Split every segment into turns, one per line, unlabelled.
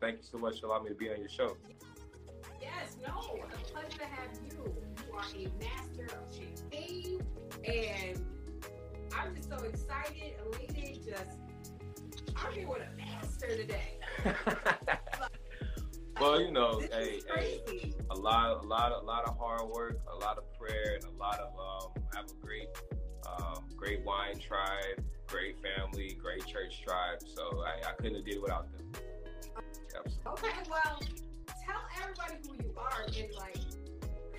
Thank you so much for allowing me to be on your show.
Yes, no, a pleasure to have you. You are a master of champagne, and I'm just so excited, elated. Just I'm here with a master today.
well, you know, hey, hey, a lot, a lot, a lot of hard work, a lot of prayer, and a lot of um, I have a great, um, great wine tribe, great family, great church tribe. So I, I couldn't have did it without them. Absolutely.
Okay, well, tell everybody who you are and like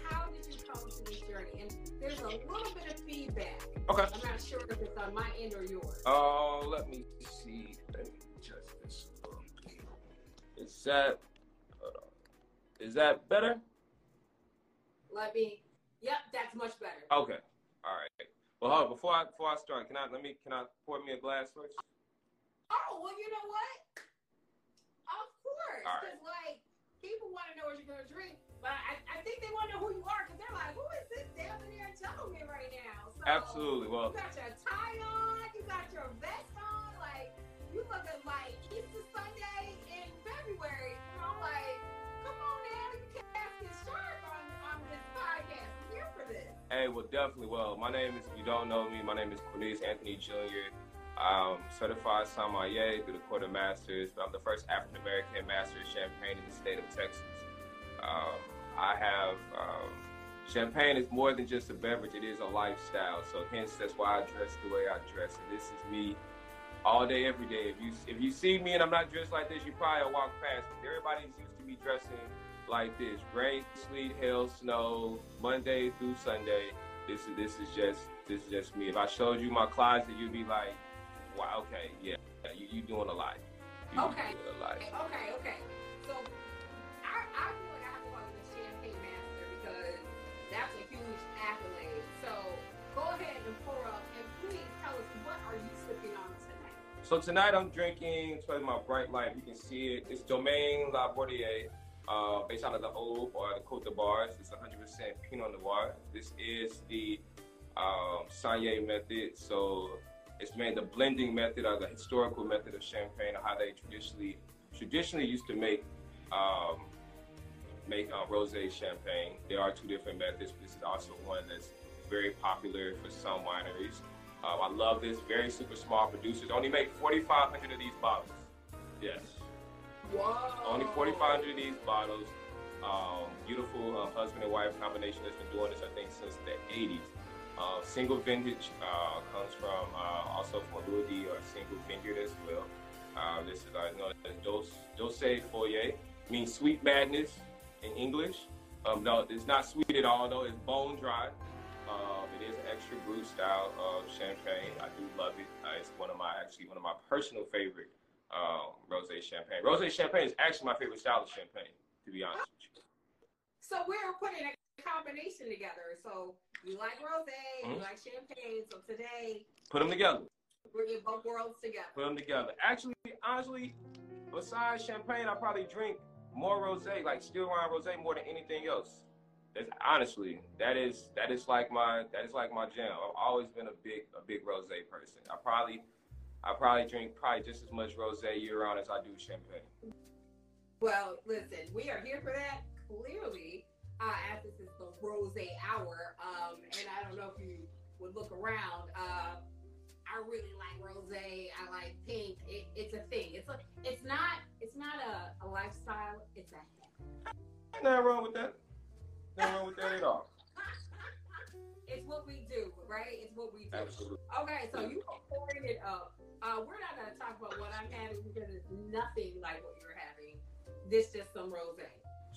how did you come to this journey? And there's a little bit of feedback.
Okay.
I'm not sure if it's on my end or yours.
Oh, let me see. Let me adjust this. a little bit. Is that? Hold on. Is that better?
Let me. Yep, that's much better.
Okay. All right. Well, hold on. Before I before I start, can I let me can I pour me a glass first?
Oh, well, you know what? Course.
All right.
Because, like, people want to know what you're going to drink, but I, I think they want to know who you are because they're like, who is this telling me right now? So,
Absolutely. Well,
You got your tie on, you got your vest on, like, you looking like Easter Sunday in February. You know, like, come on now, you can't ask this sharp on, on this podcast. I'm here for this.
Hey, well, definitely. Well, my name is, if you don't know me, my name is Cornelius Anthony Jr. I'm certified sommelier through the Court of Masters. I'm the first African American master of champagne in the state of Texas. Um, I have, um, champagne is more than just a beverage, it is a lifestyle. So, hence, that's why I dress the way I dress. And this is me all day, every day. If you if you see me and I'm not dressed like this, you probably walk past. Everybody's used to me dressing like this: rain, sleet, hail, snow, Monday through Sunday. This is this is just this is just me. If I showed you my closet, you'd be like, "Wow, okay, yeah, you you doing a lot." You
Okay.
doing a lot.
Okay, okay. So I, I feel like I have to call you the champagne master because that's a huge accolade. So go ahead and pour up and please tell us what are you sipping on tonight?
So tonight I'm drinking, it's my bright light, you can see it. It's Domaine La Bordier, uh, based out of the Aube or the Côte de Bars. It's 100% Pinot Noir. This is the um, saignée method. So it's made the blending method or the historical method of champagne, or how they traditionally traditionally used to make um, make uh, rosé champagne. There are two different methods. But this is also one that's very popular for some wineries. Um, I love this. Very super small producers. Only make 4,500 of these bottles. Yes.
Whoa.
Only 4,500 of these bottles. Um, beautiful uh, husband and wife combination that's been doing this, I think, since the 80s. Uh, single vintage uh, comes from uh, also from lieu-dit or single vineyard as well. Uh, this is uh, known as Douce Folie, means sweet madness in English. Um, no, it's not sweet at all, though. It's bone dry. Um, it is extra brut style of champagne. I do love it. Uh, it's one of my actually one of my personal favorite um, rosé champagne. Rosé champagne is actually my favorite style of champagne, to be honest with you.
So we're putting a combination together. So you like rosé, you
Mhm.
like champagne. So today
Put them together.
in both worlds together.
Put them together. Actually, honestly, besides champagne, I probably drink more rosé, like still wine rosé, more than anything else. That's honestly, that is that is like my that is like my jam. I've always been a big a big rosé person. I probably I probably drink probably just as much rosé year round as I do champagne.
Well, listen, we are here for that clearly, uh, as this is the rose hour. Um, and I don't know if you would look around. Uh, I really like rose. I like pink. It, it's a thing. It's a. It's not. It's not a, a lifestyle. It's a habit.
Nothing wrong with that. Nothing wrong with that at all.
it's what we do, right? It's what we do.
Absolutely.
Okay, so you pouring it up. Uh, we're not going to talk about what I'm having because it's nothing like what you're having. This just some rose.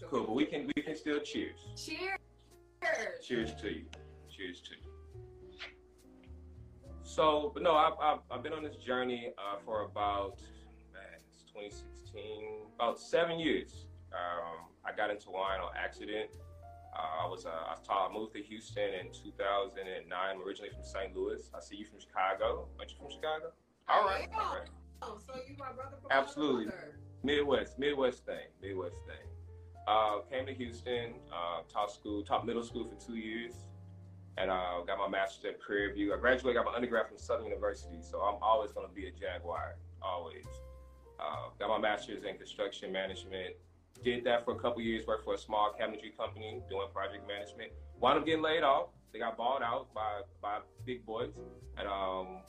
Cool, but we can we can still cheers.
Cheers.
Cheers to you. Cheers to you. So, but no, I've, I've, I've been on this journey uh, for about, man, it's 2016, about seven years. Um, I got into wine on accident. Uh, I was uh, I, taught, I moved to Houston in 2009. I'm originally from St. Louis. I see you from Chicago. Aren't you from Chicago? All right. All right.
Oh, so you my brother
Absolutely. Midwest, Midwest thing, Midwest thing. Uh, came to Houston, uh, taught school, taught middle school for two years, and uh, got my master's at Prairie View. I graduated, got my undergrad from Southern University, so I'm always going to be a Jaguar, always. Uh, got my master's in construction management. Did that for a couple years. Worked for a small cabinetry company doing project management. Wound up getting laid off. They got bought out by by big boys, and um,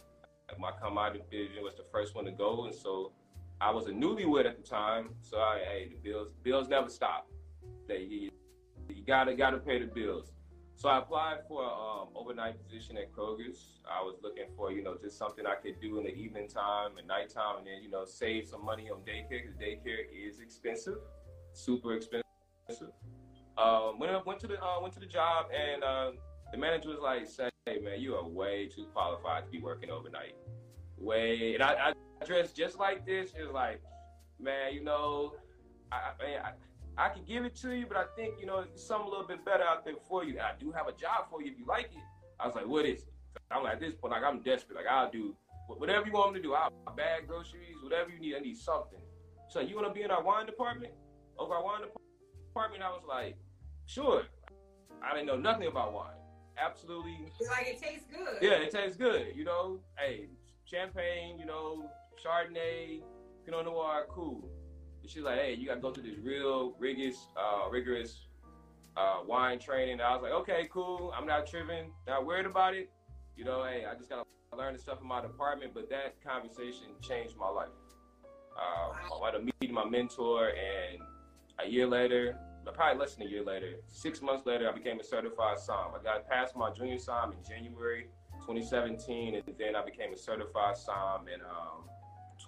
my commodity division was the first one to go, and so I was a newlywed at the time. So I, hey, the bills bills never stop. They you, you gotta gotta pay the bills. So I applied for an um, overnight position at Kroger's. I was looking for, you know, just something I could do in the evening time and nighttime, and then, you know, save some money on daycare because daycare is expensive, super expensive. Um, I went to the uh, went to the job, and uh, the manager was like, "Say, hey, man, you are way too qualified to be working overnight. Way." And I, I dressed just like this. It was like, man, you know, I, I, I I can give it to you, but I think, you know, something a little bit better out there for you. And I do have a job for you if you like it. I was like, what is it? I'm like, at this point, like, I'm desperate. Like, I'll do whatever you want me to do. I'll bag groceries, whatever you need. I need something. So, you want to be in our wine department? Over our wine department? I was like, sure. I didn't know nothing about wine. Absolutely.
Like, it tastes good.
Yeah, it tastes good. You know, hey, champagne, you know, Chardonnay, Pinot Noir, cool she's like, hey, you got to go through this real rigorous, uh, rigorous uh, wine training. And I was like, okay, cool. I'm not tripping, not worried about it. You know, hey, I just got to learn the stuff in my department. But that conversation changed my life. Uh, I wound up meeting my mentor, and a year later, probably less than a year later, six months later, I became a certified SOM. I got past my junior SOM in January 2017, and then I became a certified SOM in um,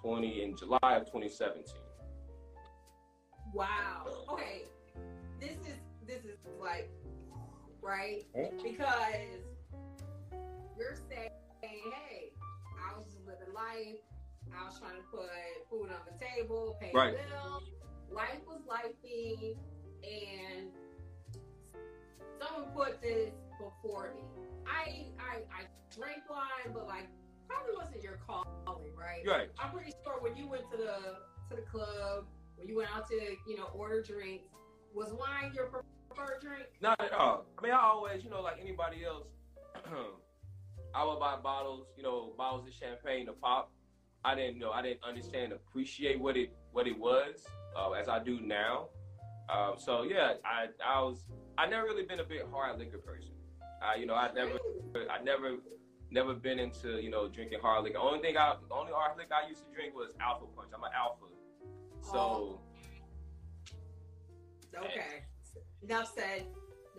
20 in July of 2017.
Wow. Okay. This is this is like right because you're saying, hey, I was just living life. I was trying to put food on the table, pay right. bills. Life was lifing, and someone put this before me. I I I drank wine, but like probably wasn't your calling, right?
Right.
I'm pretty sure when you went to the to the club when you went out to, you know, order drinks, was wine your preferred drink?
Not at all. I mean, I always, you know, like anybody else, I would buy bottles, you know, bottles of champagne to pop. I didn't know, I didn't understand, appreciate what it what it was uh, as I do now. Um, so yeah, I I was I never really been a big hard liquor person. I you know I never I never never been into you know drinking hard liquor. Only thing I the only hard liquor I used to drink was Alpha Punch. I'm an Alpha so.
Okay. Enough said.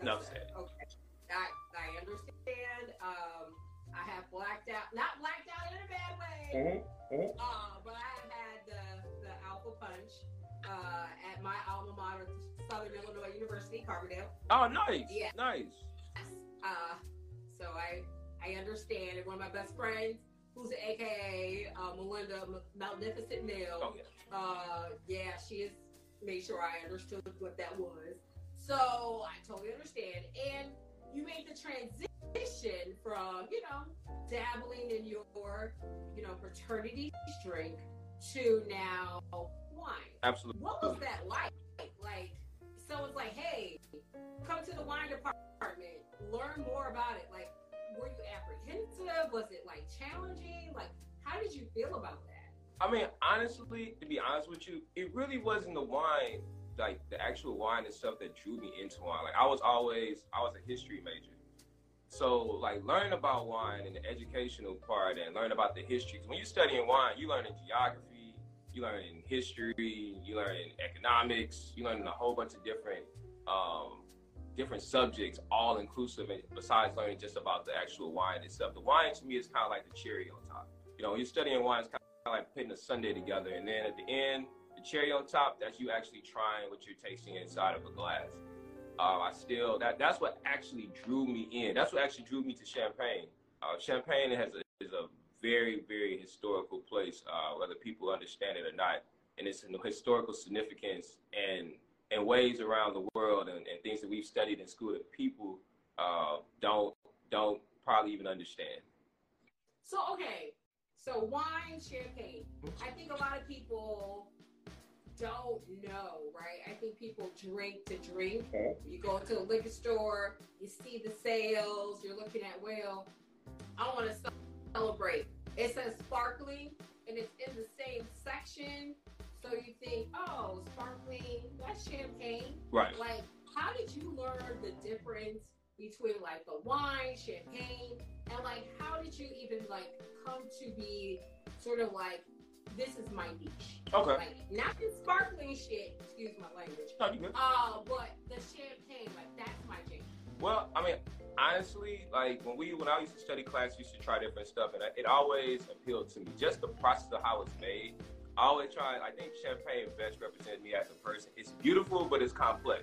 Enough, said.
said. Okay. I, I understand. Um, I have blacked out, not blacked out in a bad way, mm-hmm. Mm-hmm. Uh, but I have had the, the Alpha Punch uh, at my alma mater, Southern Illinois University, Carbondale.
Oh, nice. Yeah. Nice. Yes.
Uh, so I I understand. And one of my best friends, who's an AKA uh, Melinda Magnificent Mill. Oh, yeah. Uh, yeah, she has made sure I understood what that was. So I totally understand. And you made the transition from, you know, dabbling in your, you know, fraternity drink to now wine.
Absolutely.
What was that like? Like, someone's like, hey, come to the wine department, learn more about it. Like, were you apprehensive? Was it like challenging? Like, how did you feel about that?
I mean, honestly, to be honest with you, it really wasn't the wine, like the actual wine and stuff that drew me into wine. Like I was always, I was a history major. So like learning about wine and the educational part and learn about the history. When you're studying wine, you learn in geography, you learn in history, you learn in economics, you learn in a whole bunch of different um, different subjects, all inclusive. Besides learning just about the actual wine itself, the wine to me is kind of like the cherry on top. You know, when you're studying wine, it's kind of like putting a sundae together, and then at the end, the cherry on top. That's you actually trying what you're tasting inside of a glass. Uh, I still that that's what actually drew me in. That's what actually drew me to Champagne. Uh, Champagne has a, is a very very historical place, uh, whether people understand it or not, and it's historical significance and and ways around the world and, and things that we've studied in school that people uh, don't don't probably even understand.
So okay, so wine, champagne. I think a lot of people don't know, right? I think people drink to drink. You go to a liquor store, you see the sales, you're looking at, well, I want to celebrate. It says sparkling and it's in the same section had champagne.
Right.
Like, how did you learn the difference between like the wine, champagne, and like how did you even like come to be sort of like this is my niche?
Okay.
Like not the sparkling shit, excuse my language.
No, you good.
Uh, but the champagne, like that's my jam.
Well, I mean, honestly, like when we when I used to study class, we used to try different stuff, and it always appealed to me. Just the process of how it's made. I always try. I think champagne best represents me as a person. It's beautiful, but it's complex.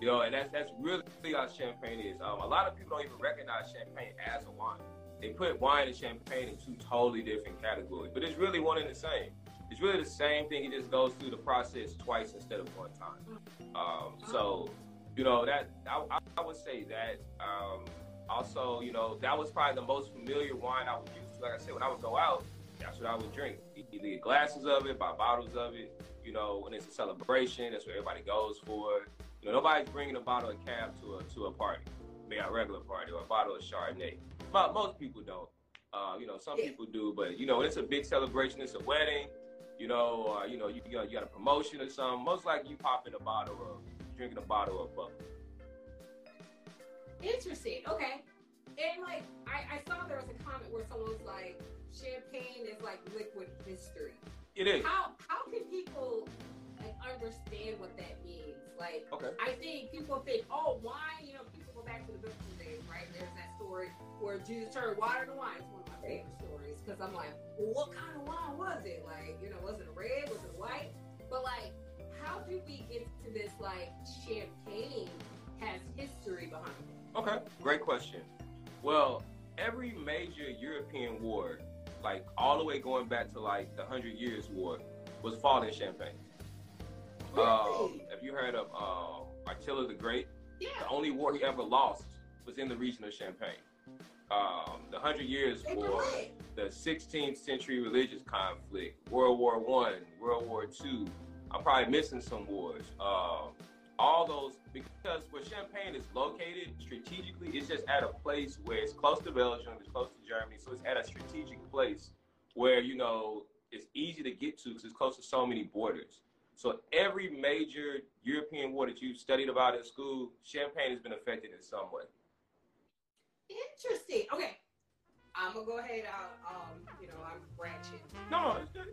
You know, and that's that's really how champagne is. Um, a lot of people don't even recognize champagne as a wine. They put wine and champagne in two totally different categories, but it's really one and the same. It's really the same thing. It just goes through the process twice instead of one time. Um, so, you know, that I, I would say that. Um, also, you know, that was probably the most familiar wine I would use. Like I said, when I would go out, that's what I would drink. Either get glasses of it, buy bottles of it. You know, when it's a celebration, that's what everybody goes for. You know, nobody's bringing a bottle of cab to a to a party, maybe a regular party, or a bottle of Chardonnay. But most people don't. Uh, you know, some people do, but you know, when it's a big celebration. It's a wedding. You know, uh, you know, you, you, got, you got a promotion or something. Most likely, you pop in a bottle of drinking a bottle of bubble.
Interesting. Okay. And like, I, I saw there was a comment where someone was like, "Champagne is like liquid history."
It is.
How how can people like understand what that means? Like,
okay.
I think people think, oh, wine. You know, people go back to the biblical days, right? There's that story where Jesus turned water into wine. It's one of my favorite stories because I'm like, well, what kind of wine was it? Like, you know, was it red? Was it white? But like, how do we get to this? Like, champagne has history behind it.
Okay, great question. Well, every major European war, like all the way going back to like the Hundred Years' War, was fought in Champagne.
Really?
Um, have you heard of um, Attila the Great?
yeah.
The only war he ever lost was in the region of Champagne. Um, the Hundred Years' War, the 16th century religious conflict, World War One, World War Two. I'm probably missing some wars. Um, all those because where Champagne is located strategically, it's just at a place where it's close to Belgium, it's close to Germany, so it's at a strategic place where you know it's easy to get to because it's close to so many borders. So every major European war that you've studied about in school, Champagne has been affected in some way.
Interesting. Okay. I'm gonna go ahead. Uh, um, you know, I'm branching.
No, no, it's good.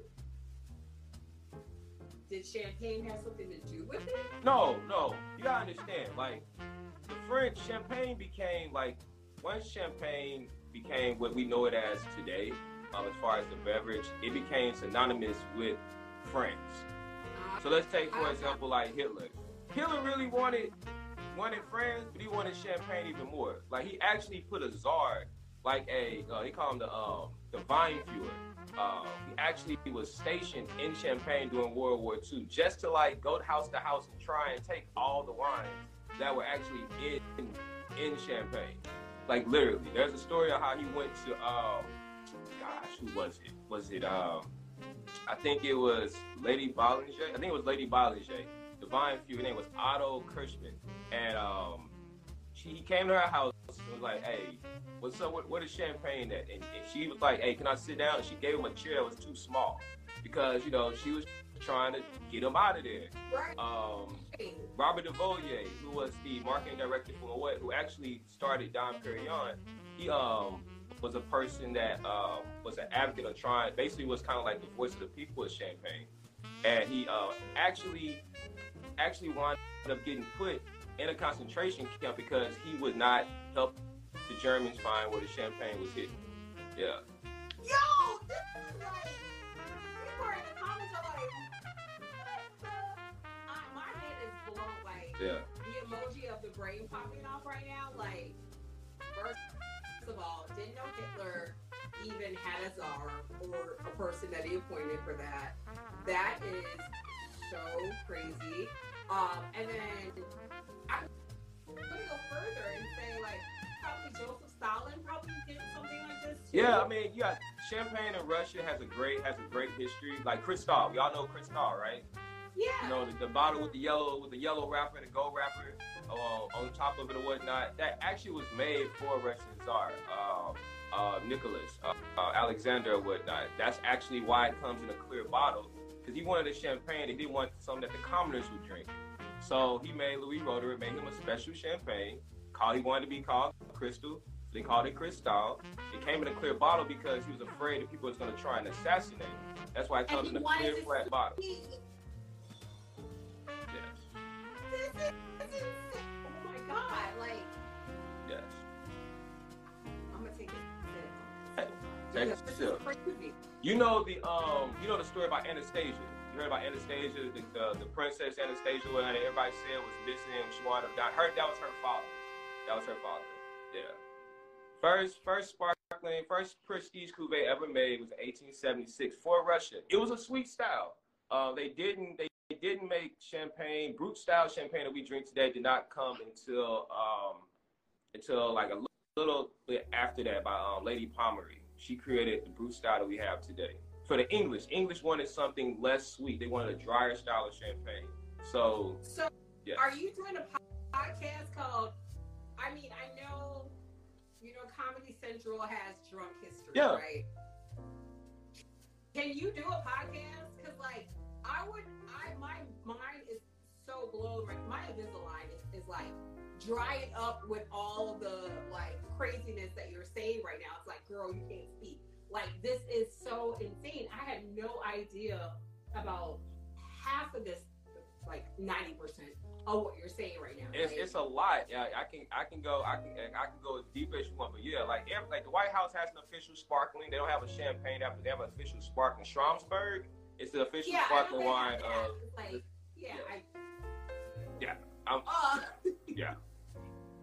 Did champagne have something to do with it?
No, no. You gotta understand, like the French champagne became like once champagne became what we know it as today, um, as far as the beverage, it became synonymous with France. So let's take for example like Hitler. Hitler really wanted wanted France, but he wanted champagne even more. Like he actually put a czar, like a uh, they call him the um the Weinführer. Uh, he actually was stationed in Champagne during World War II just to like go house to house and try and take all the wines that were actually in in Champagne. Like literally, there's a story of how he went to um, gosh, who was it? Was it um, I think it was Lady Bollinger. I think it was Lady Bollinger. The Weinführer name was Otto Kirschman, and um, she he came to her house and was like, "Hey, what's up? What, what is champagne at?" And, and she was like, "Hey, can I sit down?" And she gave him a chair that was too small because you know she was trying to get him out of there.
right.
Um, Robert de Vogüé, who was the marketing director for what, who actually started Dom Perignon, he um was a person that uh, was an advocate of trying, basically was kind of like the voice of the people of Champagne, and he uh, actually actually wound up getting put in a concentration camp because he would not help the Germans find where the champagne was hidden. Yeah.
Yo, this is like people are in the comments are like? Uh, my head is blown. Like
Yeah.
the emoji of the brain popping off right now. Like first of all, didn't know Hitler even had a czar or a person that he appointed for that. That is so crazy. Um, and then I'm gonna go further and say like probably Joseph Stalin probably did something like this too.
Yeah, I mean, you got champagne in Russia has a great has a great history. Like Cristal, y'all know Cristal, right?
yeah.
You know the, the bottle with the yellow with the yellow wrapper and the gold wrapper uh, on top of it or whatnot. That actually was made for Russian Tsar uh, uh, Nicholas uh, uh, Alexander or whatnot. That's actually why it comes in a clear bottle because he wanted a champagne. He didn't want something that the commoners would drink. So he made Louis Roederer made him a special champagne. Called he wanted to be called Crystal. So they called it Cristal. It came in a clear bottle because he was afraid that people was going to try and assassinate him. That's why it comes in a clear flat bottle. Yes.
This is, this is, oh my god! Like.
Yes.
I'm gonna take it.
Take a sip. You know the um, you know the story about Anastasia. You heard about Anastasia, the, the, the princess Anastasia, what everybody said was missing. She wanted to die. Her that was her father. That was her father. Yeah. First, first sparkling, first prestige cuvee ever made was 1876 for Russia. It was a sweet style. Uh, they didn't they didn't make champagne brut style champagne that we drink today did not come until um, until like a little bit after that by um, Lady Pommery. She created the brut style that we have today. For the English, English wanted something less sweet. They wanted a drier style of champagne. So,
so yes. are you doing a podcast called? I mean, I know you know, Comedy Central has drunk history, yeah. right? Can you do a podcast? Because like I would, I my mind is so blown. Right, my Invisalign is, is like dry it up with all the like craziness that you're saying right now. It's like, girl, you can't speak. Like this is so insane. I had no idea about half of this, like ninety percent of what you're saying right now.
It's, it's a lot. Yeah, I can I can go I can I can go as deep as you want, but yeah, like every, like the White House has an official sparkling. They don't have a champagne. Have, they have an official sparkling. Schramsberg is the official
yeah,
sparkling wine
of. Uh, like yeah,
yeah.
I,
yeah. I'm,
uh,
yeah.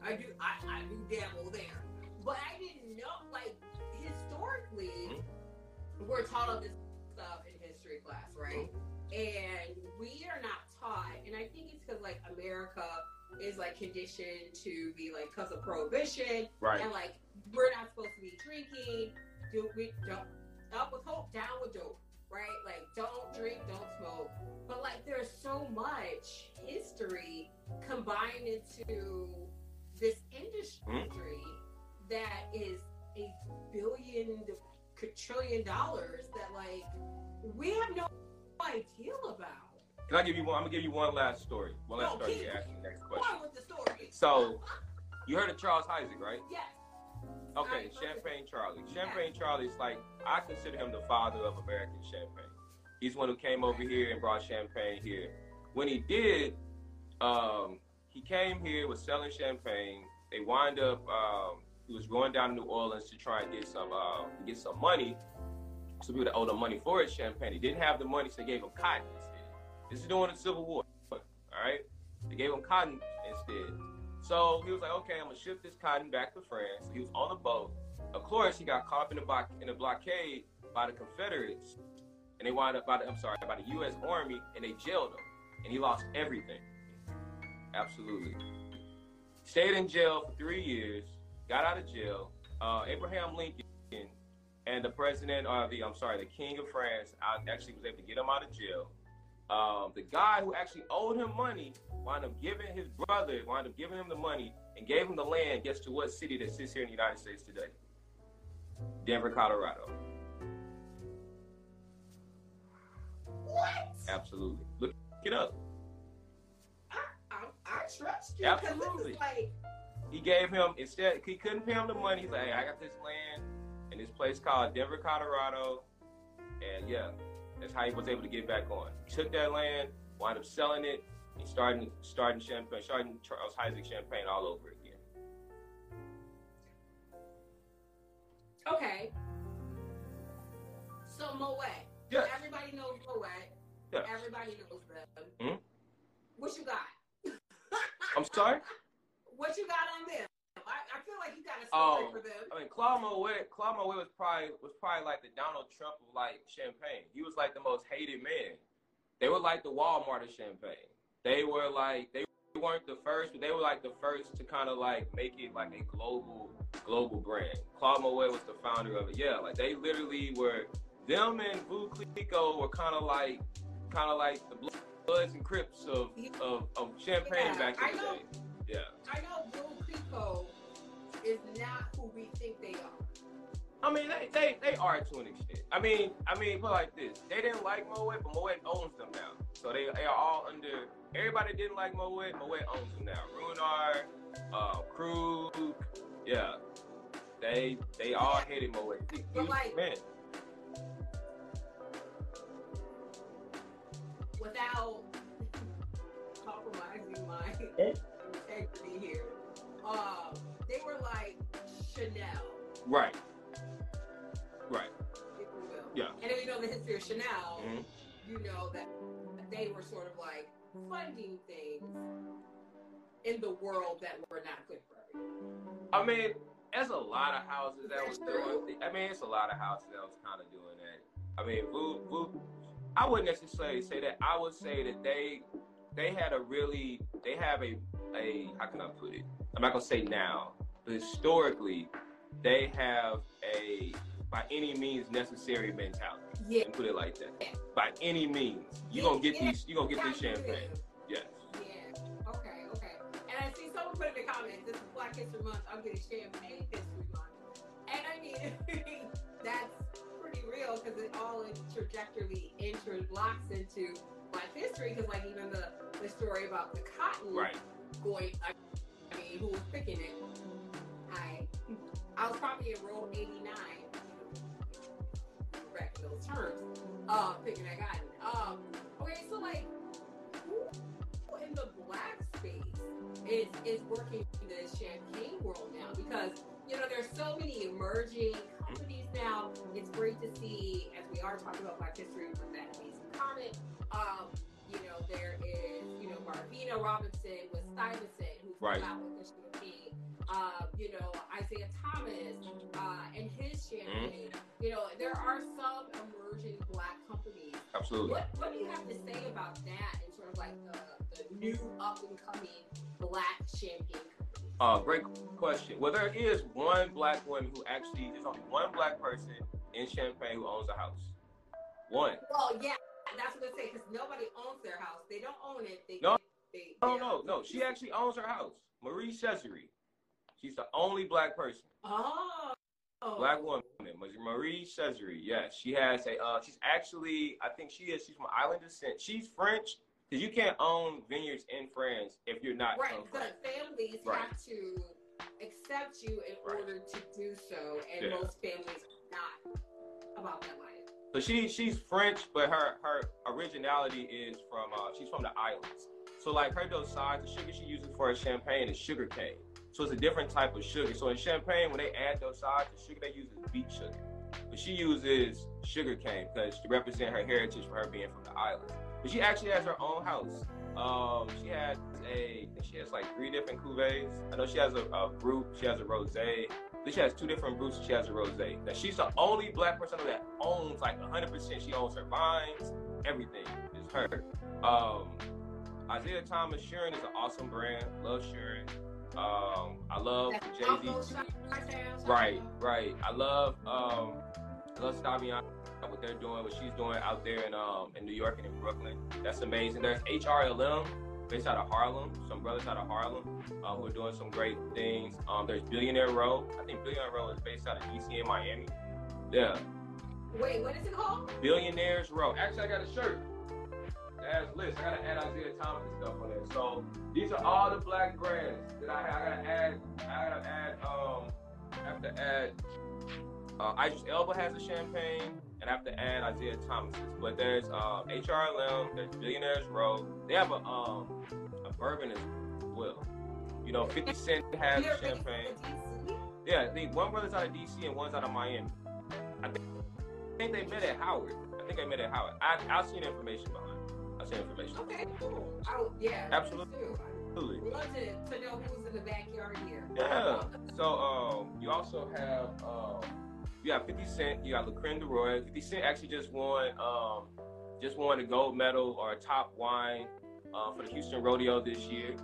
I do I, I do dabble there, but I didn't know like historically mm-hmm. we're taught all this stuff in history class, right? Mm-hmm. And we are not taught, and I think it's because like America is like conditioned to be like because of prohibition,
right?
And like we're not supposed to be drinking. Do we don't up with hope, down with dope, right? Like don't drink, don't smoke. But like there's so much history combined into this industry mm-hmm. that is a billion quadrillion dollars that like we have no idea about.
Can I give you one? I'm gonna give you one last story. One last
no,
story.
Keep,
the next question.
with the story.
So, you heard of Charles Heidsieck, right?
Yes.
Okay, Champagne Charlie. Champagne yes. Charlie is like I consider him the father of American champagne. He's one who came over here and brought champagne here. When he did, um, he came here was selling champagne. They wind up. Um, he was going down to New Orleans to try and get some uh, get some money. So people that owed him money for his champagne. He didn't have the money, so they gave him cotton this is during the Civil War. All right, they gave him cotton instead. So he was like, okay, I'm gonna ship this cotton back to France. He was on the boat. Of course, he got caught in a, block, in a blockade by the Confederates, and they wound up by the I'm sorry, by the U.S. Army, and they jailed him, and he lost everything. Absolutely. Stayed in jail for three years. Got out of jail. Uh, Abraham Lincoln and the president, or the I'm sorry, the king of France, actually was able to get him out of jail um, the guy who actually owed him money wound up giving his brother, wound up giving him the money and gave him the land. Guess to what city that sits here in the United States today? Denver, Colorado.
What?
Absolutely. Look it up.
I, I, I trust you.
Absolutely.
Like...
He gave him instead. He couldn't pay him the money. He's like, hey, I got this land in this place called Denver, Colorado, and yeah, that's how he was able to get back on. He took that land, wound up selling it, and starting starting champagne, starting Charles Heidsieck champagne all over again.
Okay. So Moet.
Yes.
Everybody knows Moet.
Yes.
Everybody knows them.
Mm-hmm.
What you got?
I'm sorry?
What you got on them? I, I feel like you got a story oh, for them. I
mean, Claude Moet, Claude Moet was probably was probably like the Donald Trump of like champagne. He was like the most hated man. They were like the Walmart of champagne. They were like they weren't the first, but they were like the first to kind of like make it like a global global brand. Claude Moet was the founder of it. Yeah, like they literally were. Them and Veuve Clicquot were kind of like kind of like the Bloods and Crips of of, of champagne yeah, back in the day. Yeah.
I know Veuve Clicquot is not who we think they are.
I mean, they, they they are to an extent. I mean, I mean, put like this: they didn't like Moet, but Moet owns them now. So they, they are all under. Everybody didn't like Moet. Moet owns them now. Ruinart, uh, Krug, yeah, they they all hated Moet. He,
But like-
man.
without Chanel,
Right. Right.
if you will.
Yeah.
And if you know the history of Chanel,
Mhm.
you know that they were sort of like funding things in the world that were not good for everyone.
I mean, there's a lot of houses that was
true.
doing. I mean, it's a lot of houses that was kind of doing that. I mean, Vu, Vu, I wouldn't necessarily say that. I would say that they they had a really they have a a how can I put it? I'm not gonna say now, historically, they have a by any means necessary mentality.
Yeah.
And put it like that. By any means, you're gonna get these. You gonna get this champagne. Yes.
Yeah. Okay. Okay. And I see someone put in the comments, "This is Black History Month. I'm getting champagne History Month." And I mean, that's pretty real because it all in trajectory interlocks into Black history. Because like even the the story about the cotton
Right.
going, I mean, who was picking it? I I was probably in row 89. Back in those terms, uh, picking that cotton. Um, okay, so like who in the black space is is working in the champagne world now because you know there's so many emerging companies now. It's great to see as we are talking about Black History with that amazing comment. Um, you know there is you know Marvina Robinson with Stuyvesant who's
Right.
out with the. Uh, you know Isaiah Thomas uh, and his champagne. You know there are some emerging black companies
Absolutely.
what, what do you have to say about that and sort of like the, the new up and coming black champagne company?
Uh, great question. Well, there is one black woman who actually, there's only one black person in Champagne who owns a house. One.
Well, yeah, that's what they say because nobody owns their house. They don't own it. They
No.
They,
No,
they're-
no, no. She actually owns her house. Marie Cesare. She's the only black person.
Oh.
Black woman. Marie Cesare. Yes. She has a, uh, she's actually, I think she is, she's from island descent. She's French. Because you can't own vineyards in France if you're not
Right, because families
Right.
have to accept you in
Right.
order to do so, and
Yeah.
most families are not about that life.
So she she's French, but her her originality is from uh, she's from the islands. So like her dosage, the sugar she uses for her champagne is sugar cane. So it's a different type of sugar. So in champagne, when they add those sides, the sugar they use is beet sugar, but she uses sugar cane because to represent her heritage for her being from the islands. But she actually has her own house. Um, she has a she has like three different cuvées. I know she has a, a brut, she has a rosé, then she has two different brutes. She has a rosé. That she's the only black person that owns like 100. percent She owns her vines, everything is her. Um, Isaiah Thomas Cheurlin is an awesome brand. Love Cheurlin. Um, I love Jay Z. Right, right. I love um, I love Stavion, what they're doing, what she's doing out there in um in New York and in Brooklyn. That's amazing. There's HRLM based out of Harlem. Some brothers out of Harlem uh, who are doing some great things. Um, there's Billionaire Row. I think Billionaire Row is based out of DC and Miami. Yeah,
Wait, what is it called?
Billionaires Row. Actually, I got a shirt. That has lists. I gotta add Isaiah Thomas and stuff on there. So these are all the black brands that I, I gotta add. I gotta add. Um, I have to add. Uh, Idris Elba has a champagne, and I have to add Isaiah Thomas's. But there's um, HRLM. There's Billionaires Row. They have a um a bourbon as well. You know, 50 Cent has champagne. Yeah, I think one brother's out of DC and one's out of Miami. I think, I think they met at Howard. I think they met at Howard. I, I'll see the information behind. It. I'll see the information.
Okay, cool. I would, yeah,
Absolutely.
me.
Absolutely.
Love to, to know who's in the backyard here.
Yeah. So um, you also have um, you got 50 Cent. You got Le Chemin du Roi. 50 Cent actually just won um, just won a gold medal or a top wine uh, for the Houston Rodeo this year.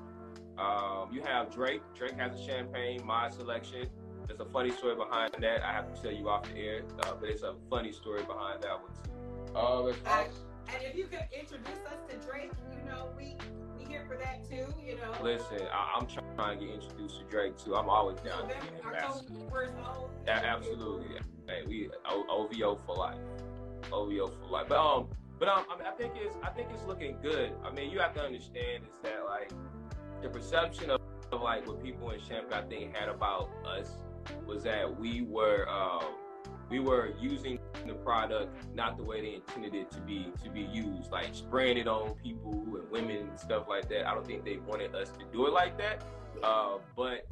Um, you have Drake. Drake has a champagne, my selection. There's a funny story behind that. I have to tell you off the air, uh, but it's a funny story behind that one too. Uh, there's
I-
also-
And if you could introduce us to Drake, you know, we we here for that too, you know.
Listen, I, am trying to get introduced to Drake too. I'm always down to get ambassador. Yeah, absolutely. Hey, we OVO for life. OVO for life. But um, but um, I, mean, I think it's I think it's looking good. I mean, you have to understand is that like the perception of, of like what people in Champagne I think had about us was that we were um, we were using the product not the way they intended it to be to be used, like spraying it on people and women and stuff like that. I don't think they wanted us to do it like that. Uh, but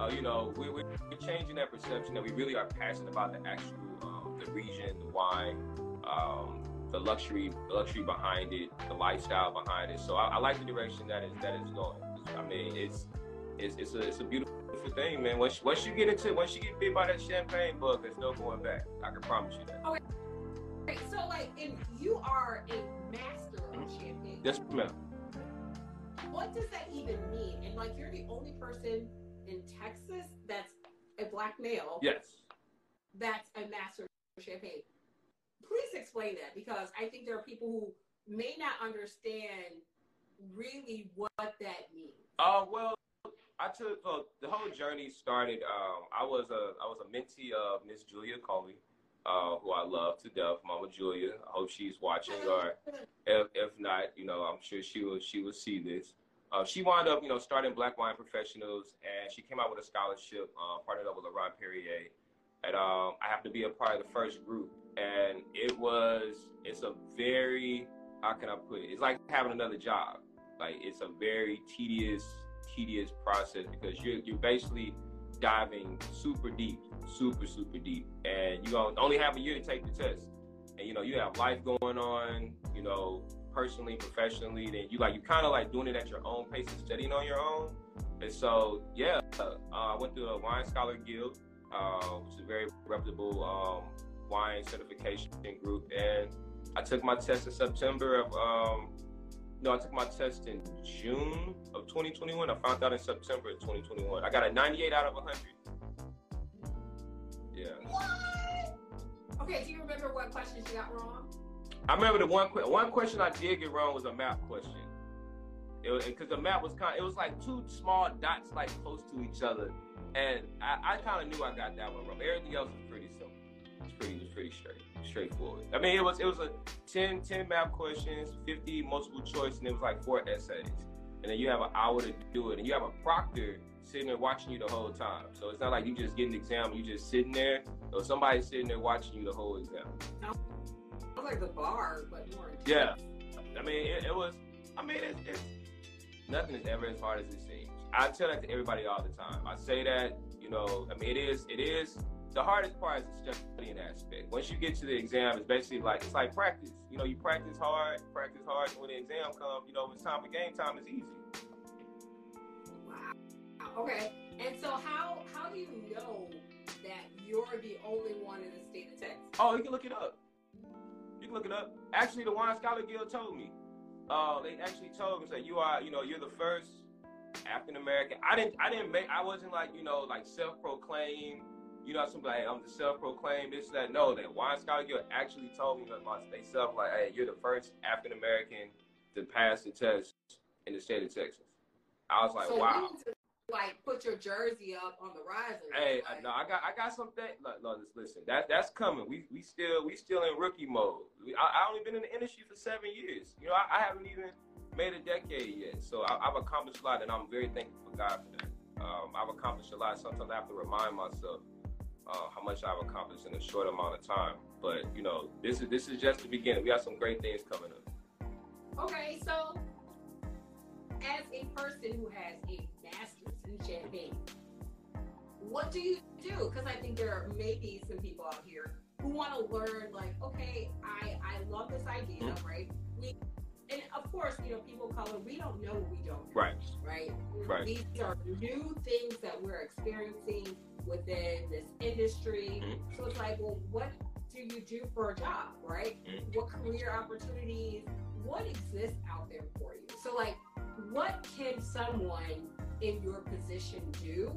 uh, you know, we, we're changing that perception that we really are passionate about the actual um, the region, the wine, um, the luxury, luxury behind it, the lifestyle behind it. So I, I like the direction that is that is going. I mean, it's it's it's a it's a beautiful thing, man. Once once you get into once you get bit by that champagne bug, there's no going back. I can promise you that.
Okay. okay so like, if you are a master of mm-hmm. champagne.
Yes, ma'am.
What does that even mean? And like, you're the only person in Texas that's a black male.
Yes.
That's a master of champagne. Please explain that because I think there are people who may not understand really what that means.
Oh uh, well, I took uh, the whole journey started. Um, I was a I was a mentee of Miss Julia Coney, uh, who I love to death, Mama Julia. I hope she's watching, or if, if not, you know, I'm sure she will she will see this. Uh, she wound up, you know, starting Black Wine Professionals, and she came out with a scholarship, uh, partnered up with Laurent Perrier, and um, I happened to be a part of the first group, and it was it's a very how can I put it? It's like having another job. Like it's a very tedious tedious process because you're you're basically diving super deep, super super deep, and you only have a year to take the test. And you know you have life going on, you know, personally, professionally. Then you like you kind of like doing it at your own pace and studying on your own. And so yeah, uh, I went through a wine scholar guild, uh, which is a very reputable um, wine certification group, and I took my test in September of um, no, I took my test in June of 2021. I found out in September of 2021. I got a 98 out of 100. Yeah.
What? Okay, do you remember what questions you got wrong?
I remember the one one question I did get wrong was a map question. Because the map was kind, of, it was like two small dots like close to each other, and I, I kind of knew I got that one wrong. Everything else was pretty simple. It's pretty, it was pretty straight straightforward. I mean, it was it was a 10, 10 map questions, 50 multiple choice, and it was like four essays. And then you have an hour to do it, and you have a proctor sitting there watching you the whole time. So it's not like you just get an exam, you just sitting there. So somebody's sitting there watching you the whole exam.
Sounds like the bar, but more. Intense.
Yeah, I mean, it, it was. I mean, it's, it's nothing is ever as hard as it seems. I tell that to everybody all the time. I say that, you know, I mean, it is, it is the hardest part is the studying aspect. Once you get to the exam, it's basically like it's like practice. You know, you practice hard, practice hard, and when the exam comes, you know, it's time for game time, it's easy.
Wow. Okay. And so how how do you know that you're the only one in the state of Texas?
Oh, you can look it up. You can look it up. Actually, the Wine Scholar Guild told me. Uh, they actually told me that you are, you know, you're the first African American. I didn't, I didn't make, I wasn't like, you know, like self-proclaimed you know, somebody, hey, I'm the self-proclaimed this, that. No, that Wine Scholar Guild actually told me about myself, like, hey, you're the first African American to pass the test in the state of Texas. I was like,
so
wow.
To, like put your jersey up on the riser.
Hey, like, no, I got I got something. Look, no, listen, that that's coming. We we still we still in rookie mode. We, I, I only been in the industry for seven years. You know, I, I haven't even made a decade yet. So I, have accomplished a lot, and I'm very thankful for God for that. Um, I've accomplished a lot. Sometimes I have to remind myself uh, how much I've accomplished in a short amount of time. But you know, this is this is just the beginning. We have some great things coming up.
Okay, so as a person who has a master's in champagne, what do you do? Because I think there may be some people out here who want to learn. Like, okay, I I love this idea, mm-hmm. right? We of course, you know, people color, we don't know what we don't know.
Right.
Right.
Right.
These are new things that we're experiencing within this industry. Mm-hmm. So it's like, well, what do you do for a job, right? Mm-hmm. What career opportunities, what exists out there for you? So, like, what can someone in your position do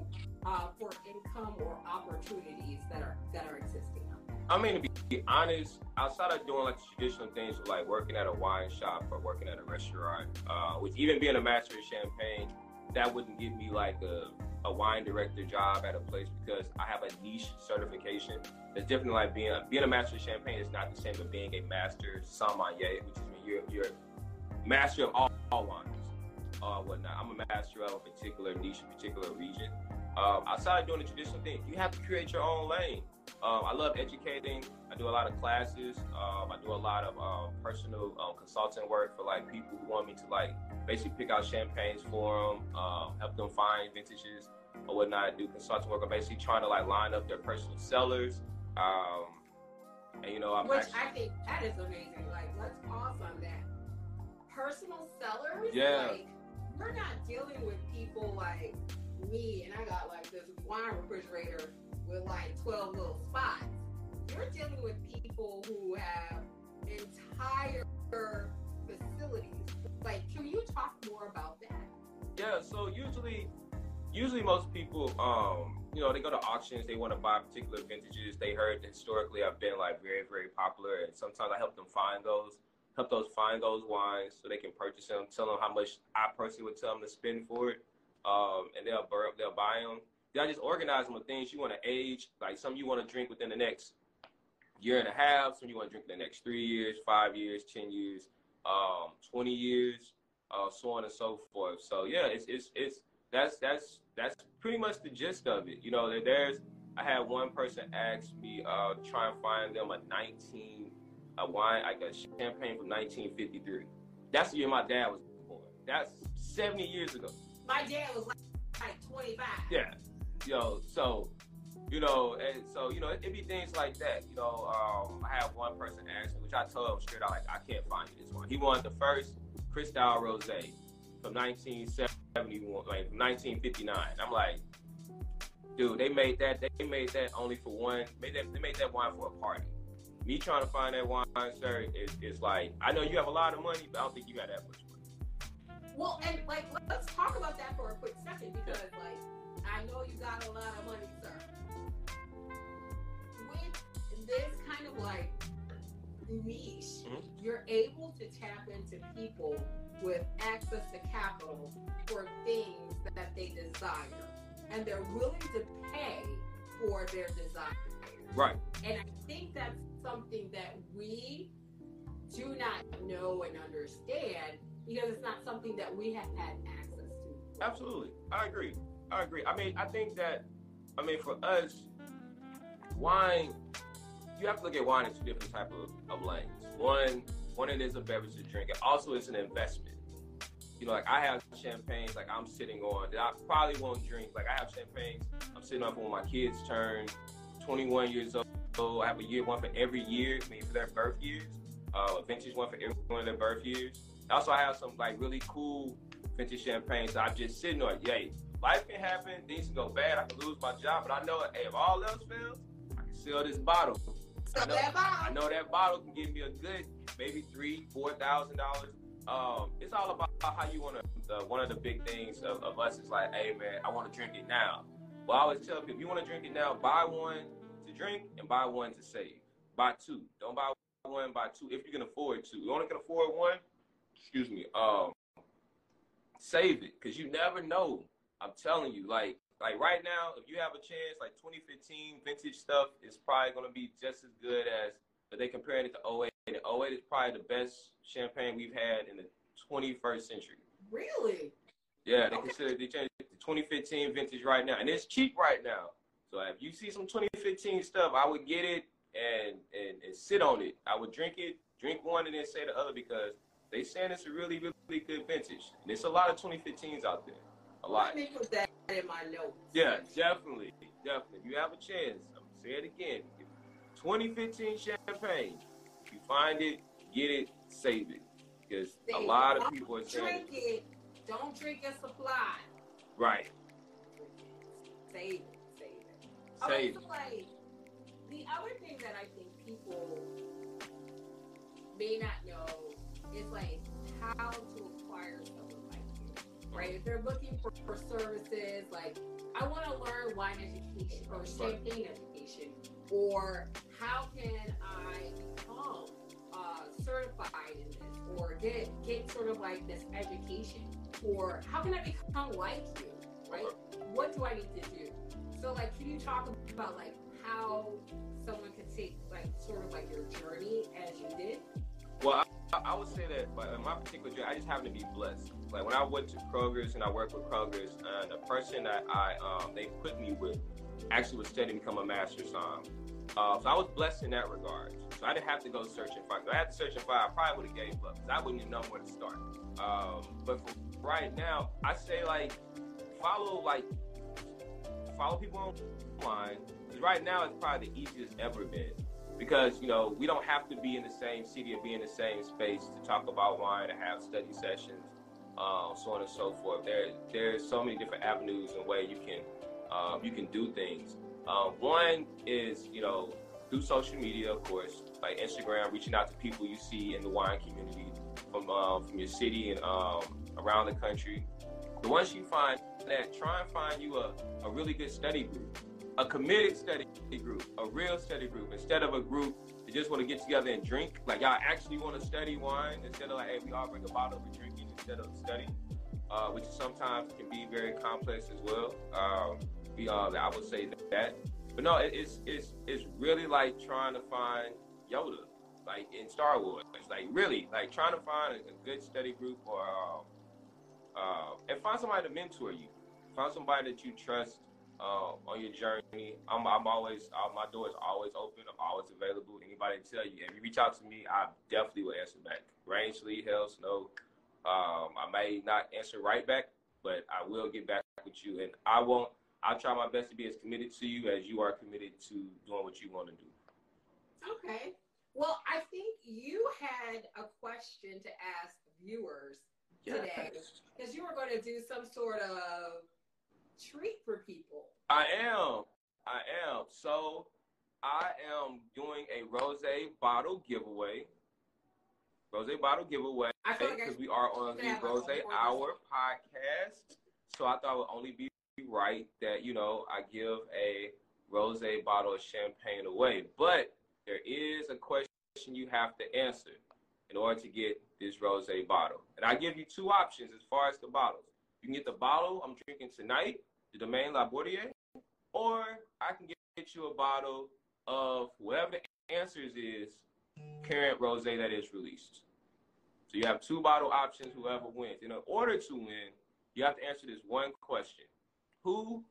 uh, for income or opportunities that are that are existing?
I mean, to be honest, outside of doing like traditional things like working at a wine shop or working at a restaurant, uh, which even being a master of champagne, that wouldn't give me like a, a wine director job at a place because I have a niche certification. It's different like being a, being a master of champagne is not the same as being a master sommelier, which is when you're, you're master of all, all wines, uh, whatnot. I'm a master of a particular niche, a particular region. Um, outside of doing the traditional thing, you have to create your own lane. Um, I love educating. I do a lot of classes. Um, I do a lot of um, personal um, consulting work for like people who want me to like basically pick out champagnes for them, um, help them find vintages or whatnot. I do consulting work. I'm basically trying to like line up their personal cellars. Um, and you know, I'm
Which
actually,
I think that is amazing. Like, let's pause on that. Personal cellars,
Yeah.
like, we're not dealing with people like me, and I got like this wine refrigerator with like 12 little spots. You're dealing with people who have entire facilities. Like, can you talk more about that?
Yeah, so usually, usually most people, um, you know, they go to auctions. They want to buy particular vintages. They heard historically I've been like very, very popular, and sometimes I help them find those, help those find those wines so they can purchase them. Tell them how much I personally would tell them to spend for it, um, and they'll they'll buy them. Then I just organize them with things you want to age, like some you want to drink within the next year and a half, some you want to drink in the next three years, five years, ten years, um, twenty years, uh, so on and so forth. So yeah, it's it's it's that's that's that's pretty much the gist of it. You know, there- there's I had one person ask me uh try and find them a 19 a wine like a champagne from 1953. That's the year my dad was born. That's 70 years ago.
My dad was like, like 25.
Yeah. Yo, so you know, and so you know, it, it be things like that. You know, um, I have one person ask me, which I told him straight out, like, I can't find you this one. He wanted the first Cristal Rosé from 1971, like 1959. I'm like, dude, they made that. They made that only for one. Made that. They made that wine for a party. Me trying to find that wine, sir, is, is like, I know you have a lot of money, but I don't think you got that much.
Well, and like, let's talk about that for a quick second because, like, I know you got a lot of money, sir. With this kind of like niche,
Mhm.
you're able to tap into people with access to capital for things that they desire, and they're willing to pay for their desire.
Right.
And I think that's something that we do not know and understand because it's not something that we have had access to.
Absolutely. I agree. I agree. I mean, I think that, I mean, for us, wine, you have to look at wine in two different type of, of lanes. One, one, it is a beverage to drink. It also is an investment. You know, like I have champagnes, like I'm sitting on that I probably won't drink. Like I have champagnes I'm sitting on when my kids turn 21 years old. So I have a year one for every year, I mean, for their birth years. Uh, a vintage one for every one of their birth years. Also, I have some like really cool vintage champagnes that I'm just sitting on. Yay, life can happen, things can go bad, I can lose my job, but I know, hey, if all else fails, I can sell this bottle.
So
I know,
that
I
bottle,
know that bottle can give me a good, maybe three, four thousand dollars. Um, it's all about how you want to. Uh, one of the big things of, of us is like, hey man, I want to drink it now. Well, I always tell people, if you want to drink it now, buy one to drink and buy one to save. Buy two. Don't buy one, buy two if you can afford two. You only can afford one. Excuse me. Um, save it because you never know. I'm telling you, like like right now, if you have a chance, like 2015 vintage stuff is probably gonna be just as good as but they comparing it to 08. And 08 is probably the best champagne we've had in the 21st century.
really?
Yeah, they
Okay.
consider they changed it to 2015 vintage right now, and it's cheap right now. So if you see some 2015 stuff, I would get it and and, and sit on it. I would drink it, drink one, and then say the other because they saying it's a really really good vintage. And there's a lot of 2015s out there, a lot.
Let me put that in my notes.
Yeah, definitely, definitely. If you have a chance, I'm gonna say it again. If 2015 champagne, if you find it, get it, save it, because a lot
it.
of people are saying
Drink it. Don't drink a supply.
right,
Save it. Save it.
save
Okay,
it.
so like the other thing that I think people may not know is like how to acquire someone like you, right? If they're looking for, for services, like I want to learn wine education or champagne education, or how can I become uh, certified in this or get get sort of like this education or how can I become like you, right? What do I need to do? So like, can you talk about like how someone could take like sort of like your journey as you did?
Well, I, I would say that, but in my particular journey, I just happen to be blessed. Like when I went to Kroger's and I worked with Kroger's, and the person that I um, they put me with actually was studying to become a master's um, uh, so I was blessed in that regard. So I didn't have to go search and find. If I had to search and find, I probably would have gave up because I wouldn't even know where to start. Um, but for right now, I say like follow like follow people online because right now it's probably the easiest ever been because you know we don't have to be in the same city or be in the same space to talk about wine and have study sessions, uh, so on and so forth. There, there's so many different avenues and ways you can um, you can do things. Um, one is, you know, through social media, of course, like Instagram, reaching out to people you see in the wine community from um, from your city and um, around the country. The once you find that, try and find you a, a really good study group, a committed study group, a real study group, instead of a group that just want to get together and drink. Like y'all actually want to study wine instead of like, hey, we all bring a bottle, we drinking instead of studying, uh, which sometimes can be very complex as well. Um, uh, I would say that. But no, it, it's it's it's really like trying to find Yoda, like in Star Wars. It's like really like trying to find a, a good study group or um, uh, and find somebody to mentor you. Find somebody that you trust uh, on your journey. I'm, I'm always uh, my door is always open. I'm always available. Anybody tell you if you reach out to me, I definitely will answer back. Rain, sleet, hell, snow. Um, I may not answer right back, but I will get back with you, and I won't I'll try my best to be as committed to you as you are committed to doing what you want to do.
Okay. Well, I think you had a question to ask viewers yes. today because you were going to do some sort of treat for people.
I am. I am. So I am doing a rose bottle giveaway. Rose bottle giveaway because we are on the Rose Hour podcast. So I thought it would only be right that, you know, I give a rose bottle of champagne away. But there is a question you have to answer in order to get this rose bottle. And I give you two options as far as the bottles. You can get the bottle I'm drinking tonight, the Domaine La Bouteille, or I can get you a bottle of whatever the answers is current rose that is released. So you have two bottle options, whoever wins. In order to win, you have to answer this one question who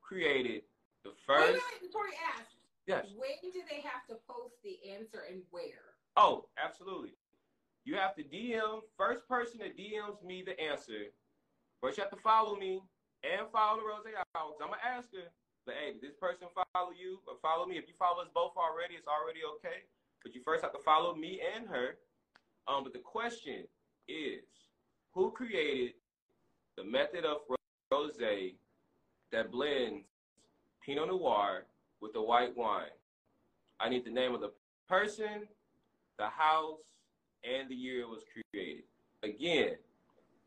created the first? Wait,
wait, before you ask,
yes.
When do they have to post the answer and where?
Oh, absolutely. You have to DM first person that DMs me the answer. First, you have to follow me and follow the Rose Hour. I'm gonna ask her, but hey, did this person follow you or follow me? If you follow us both already, it's already okay. But you first have to follow me and her. Um, but the question is, who created the method of rosé that blends Pinot Noir with the white wine. I need the name of the person, the house, and the year it was created. Again,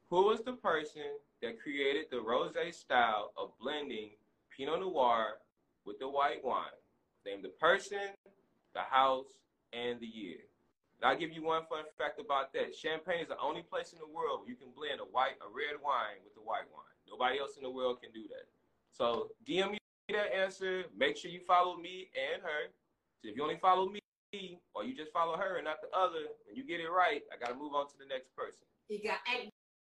who was the person that created the rosé style of blending Pinot Noir with the white wine? Name the person, the house, and the year. And I'll give you one fun fact about that. Champagne is the only place in the world where you can blend a white, a red wine with the white wine. Nobody else in the world can do that. So DM me that answer. Make sure you follow me and her. So if you only follow me or you just follow her and not the other, when you get it right, I got to move on to the next person.
You got.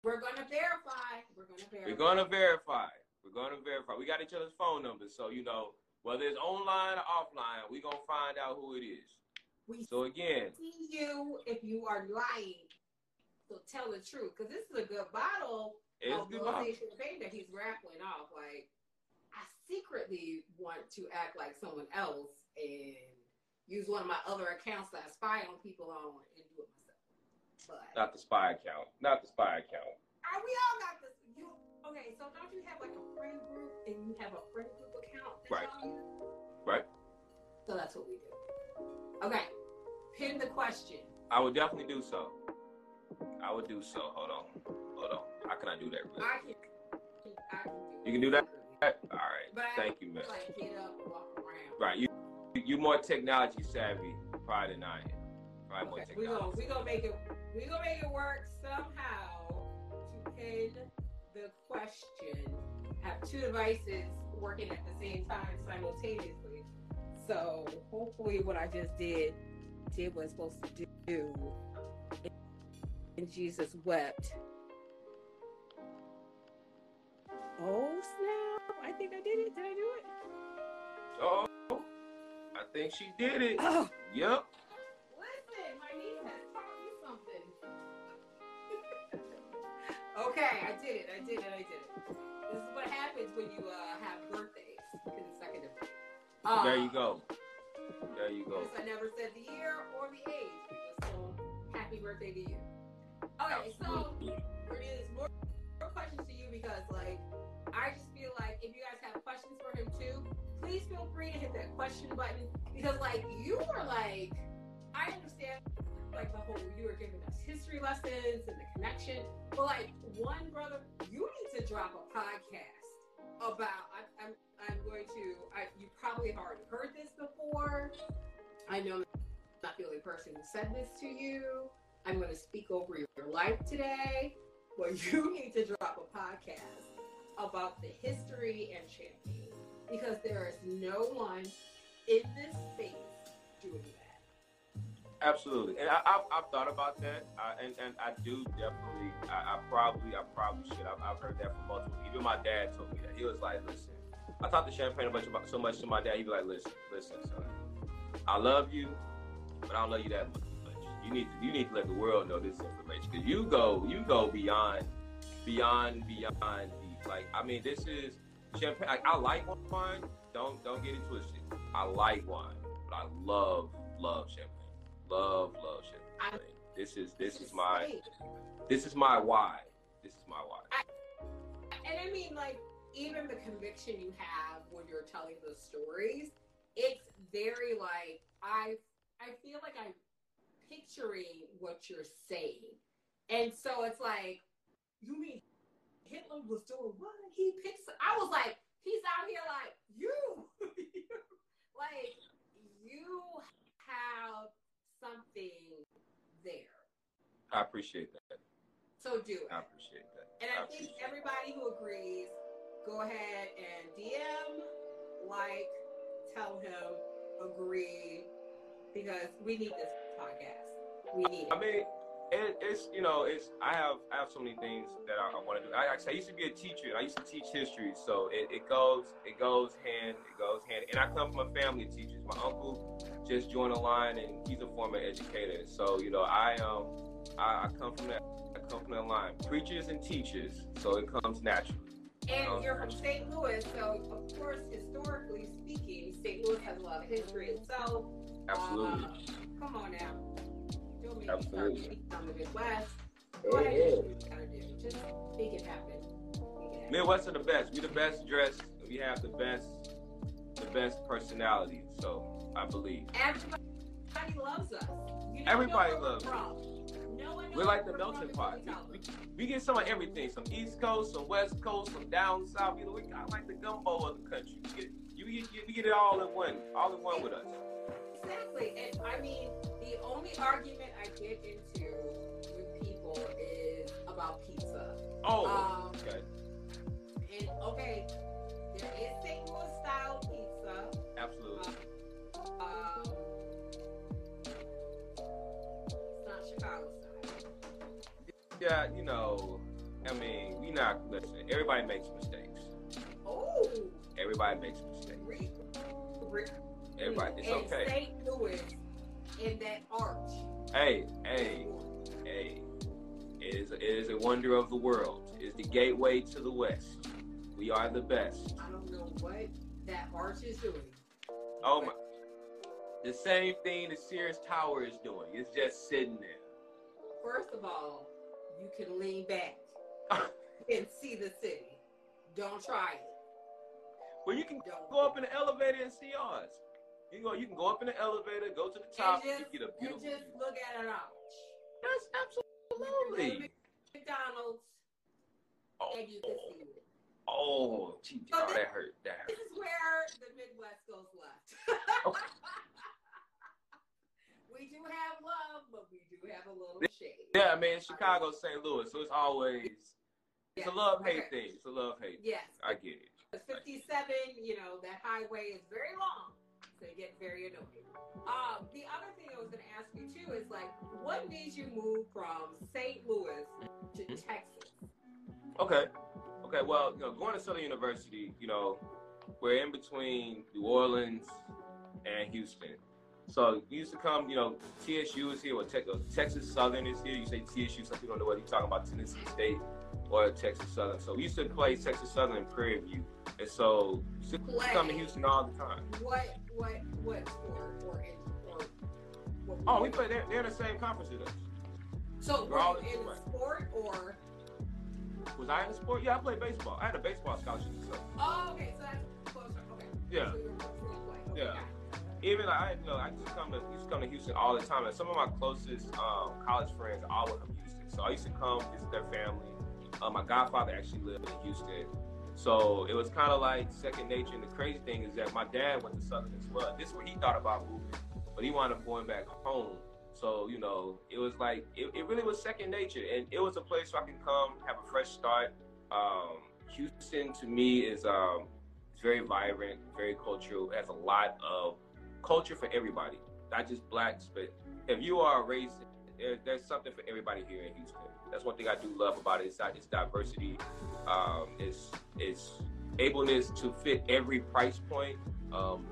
We're gonna verify. We're gonna verify.
We're gonna verify. We're gonna verify. We got each other's phone numbers, so you know whether it's online or offline, we're gonna find out who it is. We so again,
see you if you are lying. So tell the truth, because this is a good bottle
it's
of champagne that he's raffling off. Like, I secretly want to act like someone else and use one of my other accounts that I spy on people on and do it. But
not the spy account. Not the spy account.
Are we all got this? You, okay, so don't you have like a friend group and you have a friend group account?
Right. Right.
So that's what we do. Okay. Pin the question.
I would definitely do so. I would do so. Hold on. Hold on. How can I do that? Really I can. I can do you can do that. All right. But Thank you, man.
Like get up, walk around.
Right. You you more technology savvy probably than I am. Probably
Okay, we gonna we gonna make it we gonna make it work somehow to pin the question. Have two devices working at the same time simultaneously. So hopefully, what I just did did what it's supposed to do. And Jesus wept. Oh snap! I think I did it. Did I do it?
Oh, I think she did it.
Oh,
Yep.
Did it. I did it. I did it. This is what happens when you uh, have birthdays consecutively. Uh,
There you go. There you go.
I never said the year or the age. Told happy birthday to you. Okay, so more, more questions to you because, like, I just feel like if you guys have questions for him too, please feel free to hit that question button because, like, you are like, I understand, like, the whole you are giving us history lessons and the connection, but like, one brother, you need to drop a podcast about. I, I'm I'm going to. I, you probably have already heard this before. I know I'm not the only person who said this to you. I'm going to speak over your life today, but you need to drop a podcast about the history and champagne because there is no one in this space doing that.
Absolutely, and I, I've, I've thought about that, and and I do definitely. I, I probably, I probably should. I've, I've heard that from multiple. Even my dad told me that. He was like, "Listen, I talked to Champagne a bunch about so much to my dad. He'd be like, "Listen, listen, son, I love you, but I don't love you that much. You need to, you need to let the world know this information because you go, you go beyond, beyond, beyond deep. Like, I mean, this is champagne. Like, I like wine. Don't don't get it twisted. I like wine, but I love, love champagne. Love, love champagne. This is this is my this is my why. This is my why.
And I mean, like, even the conviction you have when you're telling those stories, it's very like I I feel like I'm picturing what you're saying. And so it's like, you mean Hitler was doing what? He picks I was like, he's out here like, you like you have something there.
I appreciate that.
So do it.
I appreciate that.
And I think everybody who agrees, go ahead and DM, like, tell him, agree, because we need this podcast. We need
I mean, it, it's you know, it's I have I have so many things that I, I want to do. I, I used to be a teacher. I used to teach history, so it, it goes it goes hand it goes hand. And I come from a family of teachers. My uncle just joined the line, and he's a former educator. So you know, I um I, I come from that I come from that line. Preachers and teachers, so it comes naturally.
And you're from St. Louis, so of course, historically speaking, St. Louis has a lot of history itself.
Absolutely.
Uh, come on now. Don't make
Absolutely.
me start the Midwest. Go ahead and do what you gotta do. Just make it happen. Make.
Midwest are the best. We the best dressed. We have the best the best personalities. So I believe.
Everybody loves us. You don't
Everybody loves
we're from. No
We're like the melting pot. We,
we
we, we get some of everything. Some East Coast, some West Coast, some down south. You know, we got like the gumbo of the country. We get, you get, we get it all in one, all in one with us.
Exactly. And I mean, the only argument I get into with people is about pizza.
Oh,
Um,
okay,
And okay, there is St. Louis style pizza.
absolutely.
Um, it's not Chicago style.
Yeah, you know, I mean, we not listen. Everybody makes mistakes.
Oh,
Everybody makes mistakes. Everybody, it's
and
okay.
St. Louis in that arch.
Hey, hey, hey. It is, it is a wonder of the world. It is the gateway to the West. We are the best.
I don't know what that arch is doing.
Oh my. The same thing the Sears Tower is doing. It's just sitting there.
First of all, you can lean back and see the city. Don't try it.
Well, you can
Don't.
go up in the elevator and see ours. You go, you can go up in the elevator, go to the top,
and just,
get a
and
beautiful
just
view.
look at an arch.
Yes, absolutely.
McDonald's,
Oh,
and you can see it.
oh, gee,
So
oh,
this-
that hurt. That
This is where the Midwest goes left.
Okay.
we do have love, but we do have a little shade.
Yeah, I mean, Chicago, St. Louis, so it's always it's
Yeah.
a love hate
Okay.
thing. It's a love hate.
Yes.
I get it.
57, you know, that highway is very long, it gets very annoying. Um, the other thing I was going to ask you too is like, what made you move from St. Louis to
Mhm.
Texas?
Okay. Okay. Well, you know, going to Southern University, you know, we're in between New Orleans and Houston. So we used to come, you know, TSU is here, or Te- Texas Southern is here. You say TSU, some people don't know whether you're talking about Tennessee State or Texas Southern. So we used to play Texas Southern in Prairie View. And so we used to
Play.
come to Houston all the time.
What, what, what sport or in, or what
Oh, we play, they're, they're the same conference as us.
So
we're all in the
sport or?
Was I in the sport? Yeah, I played baseball. I had a baseball scholarship. So.
Oh, okay, so that's closer. Okay.
Yeah.
So were. Okay,
Yeah. even like I, you know, I used to come to used to come to Houston all the time, and some of my closest um, college friends are all from Houston. So I used to come visit their family. Uh, my godfather actually lived in Houston, so it was kind of like second nature. And the crazy thing is that my dad went to Southern as well. This is what he thought about moving, but he wound up going back home. So you know, it was like it, it really was second nature, and it was a place where I can come have a fresh start. Um, Houston to me is um, very vibrant, very cultural. It has a lot of culture for everybody, not just blacks, but if you are a race, there, there's something for everybody here in Houston. That's one thing I do love about it. It's, it's diversity. Um, it's it's ableness to fit every price point. Um,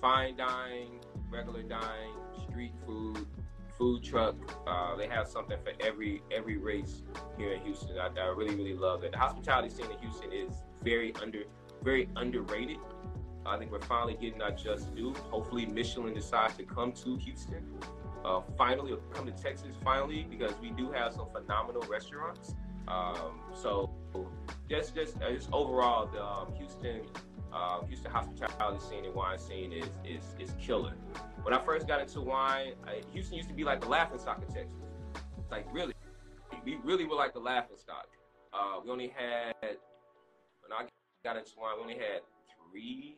fine dining, regular dining, street food, food truck. Uh, they have something for every every race here in Houston. I, I really really love it. The hospitality scene in Houston is very under very underrated. I think we're finally getting our just due. Hopefully, Michelin decides to come to Houston uh, finally, come to Texas finally, because we do have some phenomenal restaurants. Um, so, just just uh, just overall, the um, Houston uh, Houston hospitality scene and wine scene is is is killer. When I first got into wine, I, Houston used to be like the laughing stock of Texas. Like really, we really were like the laughing stock. Uh, we only had when I got into wine, we only had three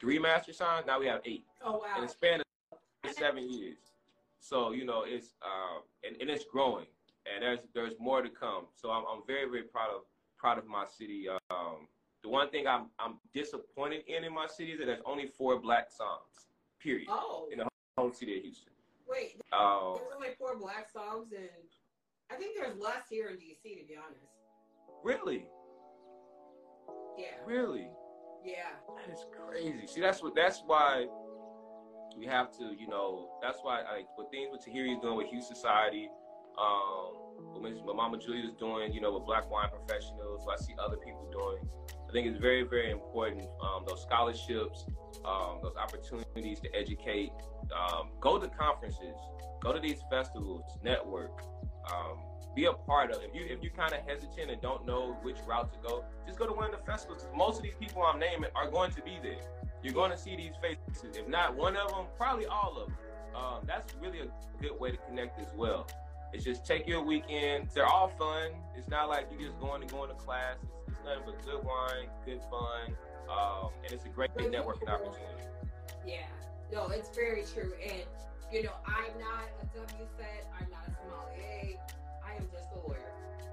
three master signs. Now we have eight
Oh wow.
in the span of seven years. So you know it's um, and, and it's growing, and there's there's more to come. So I'm, I'm very very proud of proud of my city. Um, the one thing I'm I'm disappointed in in my city is that there's only four black songs. Period.
Oh,
In the whole city of Houston.
wait.
Um,
There's only four black songs, and I think there's less here in DC, to be honest.
really,
Yeah.
really,
Yeah.
that is crazy. See, that's what that's why we have to, you know, that's why like what things what Tahiirah is doing with Hue Society, um, what Miss- what Mama Julia is doing, you know, with Black Wine Professionals, what I see other people doing. I think it's very, very important. Um, those scholarships, um, those opportunities to educate, um, go to conferences, go to these festivals, network, um, be a part of. If you if you kind of hesitant and don't know which route to go, just go to one of the festivals. Most of these people I'm naming are going to be there. You're going to see these faces. If not one of them, probably all of them. Um, that's really a good way to connect as well. It's just take your weekend. They're all fun. It's not like you're just going to going to class. It's, it's nothing but good wine, good fun, um, and it's a great networking opportunity.
Yeah. No, it's very true. And, you know, I'm not a WSET, I'm not a sommelier, I am just a lawyer.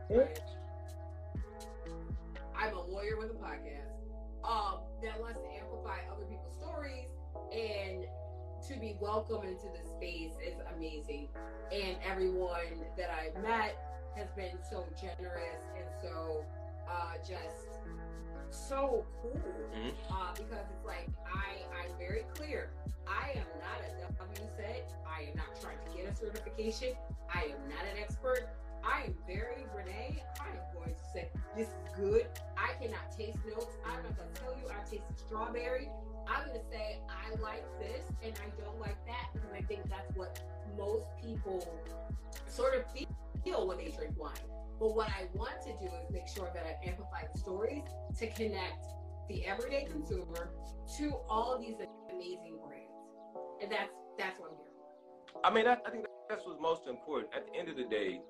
Right? I'm a lawyer with a podcast um, that wants to amplify other people's stories and to be welcomed into this space is amazing. And everyone that I've met has been so generous and so uh, just so cool
Mhm.
uh, because it's like I I'm very clear. I am not a WSET. I am not trying to get a certification. I am not an expert. I am very Renee. I am going to say this is good. I cannot taste notes. I'm not going to tell you I tasted strawberry. I'm going to say I like this and I don't like that because I think that's what most people sort of feel when they drink wine. But what I want to do is make sure that I amplify the stories to connect the everyday consumer to all these amazing brands. And that's that's what I'm here for.
I mean, that, I think that's what's most important. At the end of the day,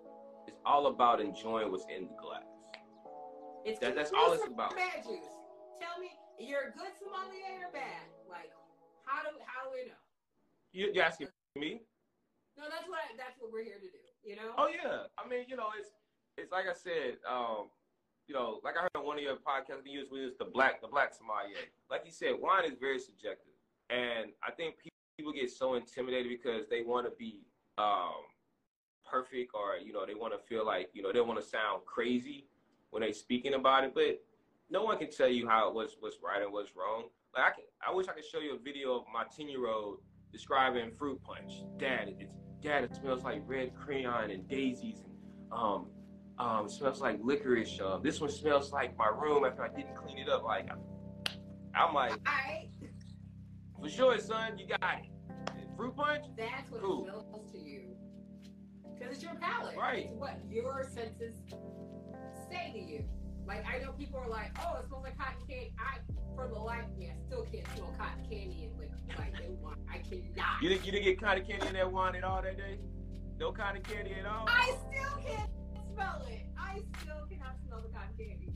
it's all about enjoying what's in the glass.
It's
That- that's all it's about.
Bad juice. Tell me, you're a good sommelier or bad? Like, how do how do we know?
You, you're asking me?
No, that's what I, that's what we're here to do. You know.
Oh yeah, I mean, you know, it's it's like I said, um, you know, like I heard on one of your podcasts, you use was the black the black sommelier. Like you said, wine is very subjective, and I think people get so intimidated because they want to be um, perfect, or you know, they want to feel like you know they want to sound crazy when they speaking about it, but no one can tell you how what's what's right and what's wrong. Like I can, I wish I could show you a video of my ten year old describing fruit punch. Dad, it's dad, it smells like red crayon and daisies, and um, um, smells like licorice. Uh, this one smells like my room after I didn't clean it up. Like I'm, I'm like,
I,
for sure, son, you got it. Fruit punch.
that's what
Cool.
it smells to you. Because it's your palate.
Right.
It's what your senses say to you. Like I know people are like, oh, it smells like cotton candy. I, for the life of me, I still can't smell cotton candy and like like. I cannot.
You didn't you didn't get cotton candy in that wine at all that day? No cotton candy at all.
I still can't smell it. I still cannot smell the cotton candy.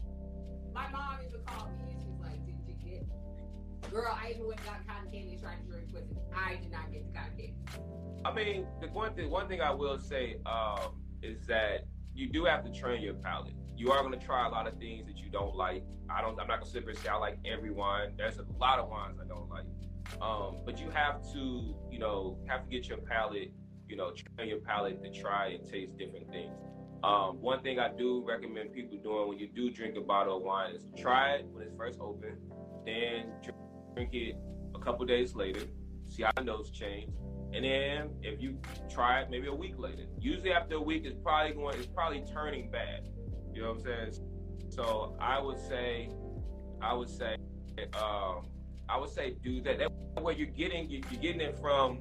My mom even called me and she's like, Did you get Girl, I even went got cotton candy and tried to drink with it. I did not get the cotton candy.
I mean, the one thing one thing I will say um, is that you do have to train your palate. You are going to try a lot of things that you don't like. I don't. I'm not going to sit and say I like every wine. There's a lot of wines I don't like. Um, but you have to, you know, have to get your palate, you know, train your palate to try and taste different things. Um, one thing I do recommend people doing when you do drink a bottle of wine is try it when it's first open, then drink it a couple days later, see how the nose change, and then if you try it maybe a week later, usually after a week it's probably going, it's probably turning bad. You know what I'm saying? So I would say, I would say, um, I would say do that. That way you're getting you're getting it from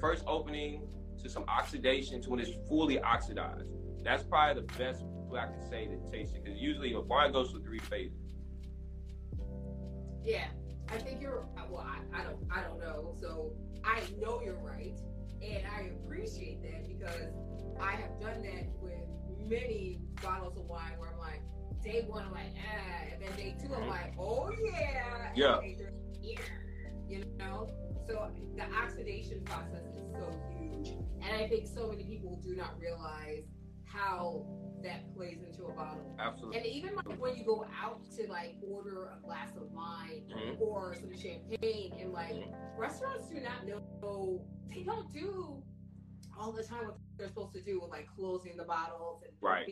first opening to some oxidation to when it's fully oxidized. That's probably the best way I can say to taste it because usually a wine goes through three phases.
Yeah, I think you're. Well, I, I don't. I don't know. So I know you're right, and I appreciate that because I have done that with many bottles of wine where I'm like, day one I'm like, ah, and then day two I'm like, oh yeah,
Yeah.
yeah, you know. So the oxidation process is so huge, and I think so many people do not realize how that plays into a bottle.
Absolutely.
And even like when you go out to like order a glass of wine
Mhm.
or some champagne, and like restaurants do not know, they don't do all the time what they're supposed to do with like closing the bottles and
Right.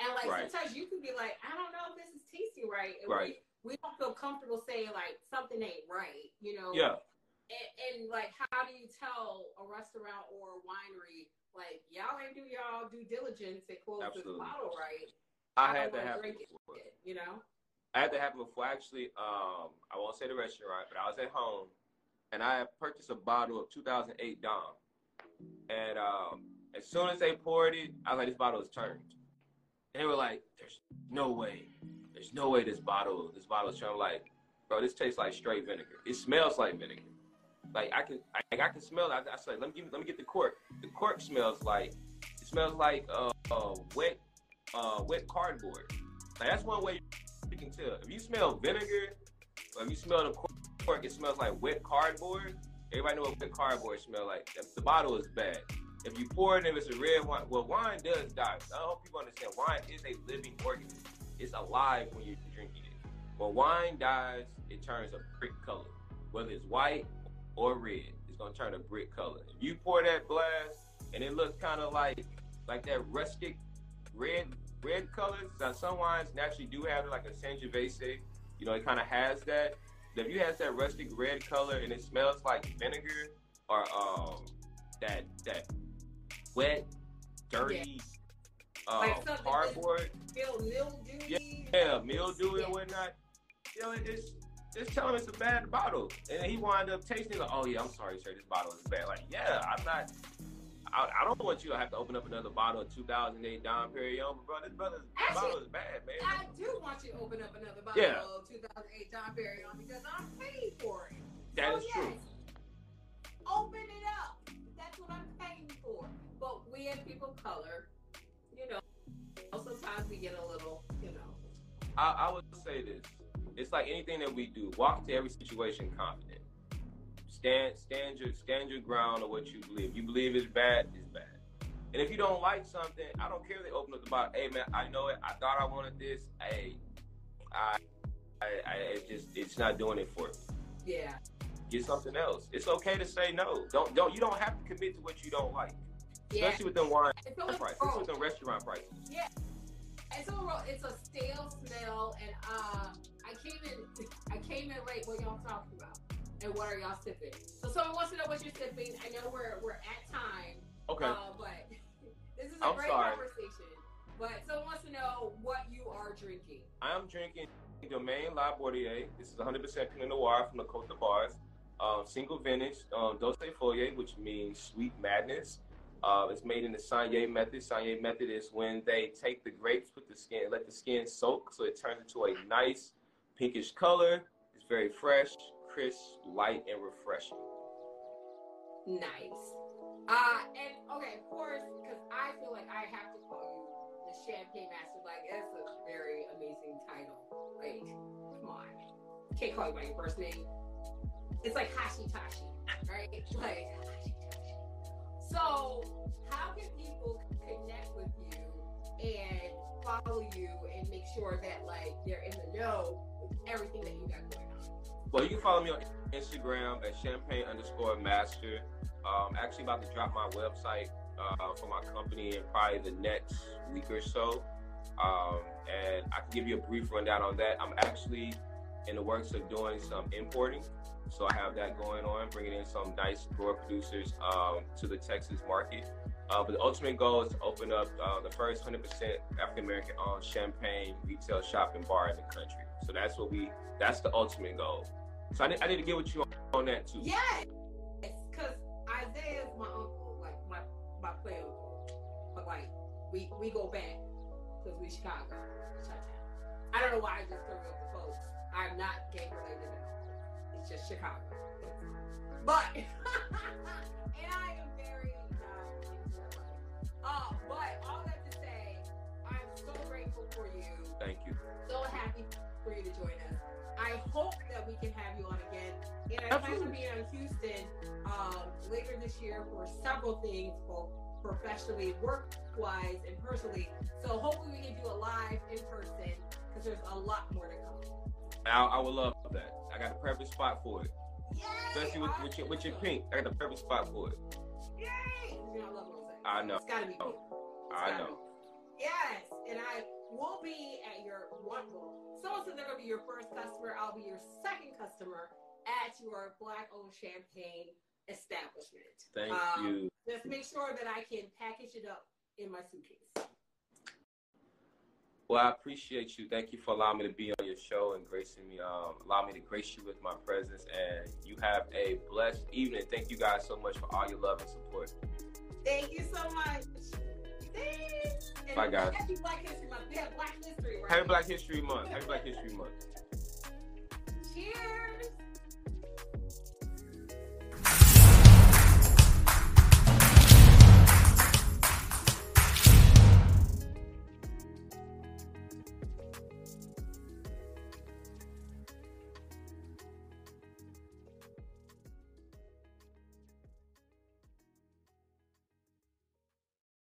And like
Right.
sometimes you can be like, I don't know if this is tasting right. And
Right.
we, we don't feel comfortable saying like something ain't right, you know?
Yeah.
And, and like, how do you tell a restaurant or a winery, like, y'all ain't do y'all due diligence and close
Absolutely.
this bottle right?
I
don't
had that happen
drink it. You know?
I had that happen before. Actually, um, I won't say the restaurant, but I was at home, and I had purchased a bottle of 2008 Dom. And um, as soon as they poured it, I was like, "This bottle is turned." And they were like, "There's no way. There's no way this bottle, this bottle is turned." I'm like, bro, this tastes like straight vinegar. It smells like vinegar. Like I can, I, I can smell. I, I said, "Let me give, let me get the cork." The cork smells like, it smells like uh, uh wet, uh, wet cardboard. Like that's one way you can tell. If you smell vinegar, if you smell the cork, it smells like wet cardboard. Everybody know what wet cardboard smell like. The, the bottle is bad. If you pour it, if it's a red wine, well, wine does die. I hope people understand. Wine is a living organism. It's alive when you're drinking it. When wine dies, it turns a brick color. Whether it's white or red, it's gonna turn a brick color. If you pour that glass and it looks kind of like like that rustic red red colors. Now, some wines naturally do have like a Sangiovese. You know, it kind of has that. But if you has that rustic red color and it smells like vinegar or um that that wet, dirty
Like
um,
something
cardboard,
Feel mildewy.
yeah, mildew and whatnot. You know, it's just tell him it's a bad bottle, and he wind up tasting like, oh yeah, I'm sorry, sir, this bottle is bad. Like, yeah, I'm not. I, I don't want you to have to open up another bottle of 2008 Dom Perignon, but bro, this brother's
Actually,
bottle is bad, man.
I do want you to open up another bottle
Yeah.
of 2008 Dom Perignon because I'm paying for it.
That
so
is true.
Open it up. That's what I'm paying for. But we as people of color, you know, sometimes we get a little, you know.
I, I would say this. It's like anything that we do. Walk into every situation confident. stand stand your stand your ground on what you believe. You believe it's bad, it's bad. And if you don't like something, I don't care. If they open up the box. Hey man, I know it. I thought I wanted this. Hey, I, I, I it just it's not doing it for me.
Yeah.
Get something else. It's okay to say no. Don't don't you don't have to commit to what you don't like.
Yeah.
Especially with them wine
It's
prices, especially with them restaurant prices.
Yeah. It's overall, it's a stale smell, and uh, I came in, I came in late. What y'all talking about? And what are y'all sipping? So someone wants to know what you're sipping. I know we're we're at time,
Okay.
uh, but this is a
I'm
great
sorry.
conversation. But someone wants to know what you are drinking.
I am drinking Domaine La Bordier. This is 100% Pinot Noir from the Cote de Bars. Um, single vintage, um, Douce Folie, which means sweet madness. Uh, it's made in the saignée method. saignée method is when they take the grapes, put the skin, let the skin soak, so it turns into a nice pinkish color. It's very fresh, crisp, light, and refreshing.
Nice. Uh, and okay, of course, because I feel like I have to call you the Champagne Master. Like, that's a very amazing title. Like, come on. Can't call you by your first name. It's like Hashitashi, right? Like. So, how can people connect with you and follow you and make sure that, like, they're in the know with everything that you got going on?
Well, you can follow me on Instagram at champagne underscore master. Um, I'm actually, about to drop my website uh, for my company in probably the next week or so. Um, and I can give you a brief rundown on that. I'm actually in the works of doing some importing. So I have that going on, bringing in some nice grower producers um, to the Texas market. Uh, but the ultimate goal is to open up uh, the first 100% African American owned champagne retail shop and bar in the country. So that's what we, that's the ultimate goal. So I need, I need to get with you on, on that too.
Yes, because Isaiah is my uncle, like my my play uncle. But like we we go back because we Chicago, I don't know why I just threw up the folks. I'm not gang related at all. It's just Chicago. But and I am very um. Uh, but all that to say, I'm so grateful for you
Thank you.
so happy for you to join us. I hope that we can have you on again. And I plan to
Absolutely.
be in Houston um, later this year for several things, both professionally, work wise, and personally. So hopefully we can do a live in person because there's a lot more to come.
I, I would love that. I got the perfect spot for it,
Yay!
especially with, with your with your pink. I got the perfect spot for it.
Yay! You know, I love.
I know.
It's gotta be pink. It's
I know.
be. Yes, and I will be at your one. Well, someone said they're gonna be your first customer. I'll be your second customer at your black-owned champagne establishment.
Thank
Um,
you.
Just make sure that I can package it up in my suitcase.
Well, I appreciate you. Thank you for allowing me to be on your show and gracing me, um, allow me to grace you with my presence. And you have a blessed evening. Thank you guys so much for all your love and support.
Thank you so much. Thanks. And
Bye, guys.
Happy Black History Month. We have Black History, right?
Happy Black History Month. Happy Black History Month.
Cheers.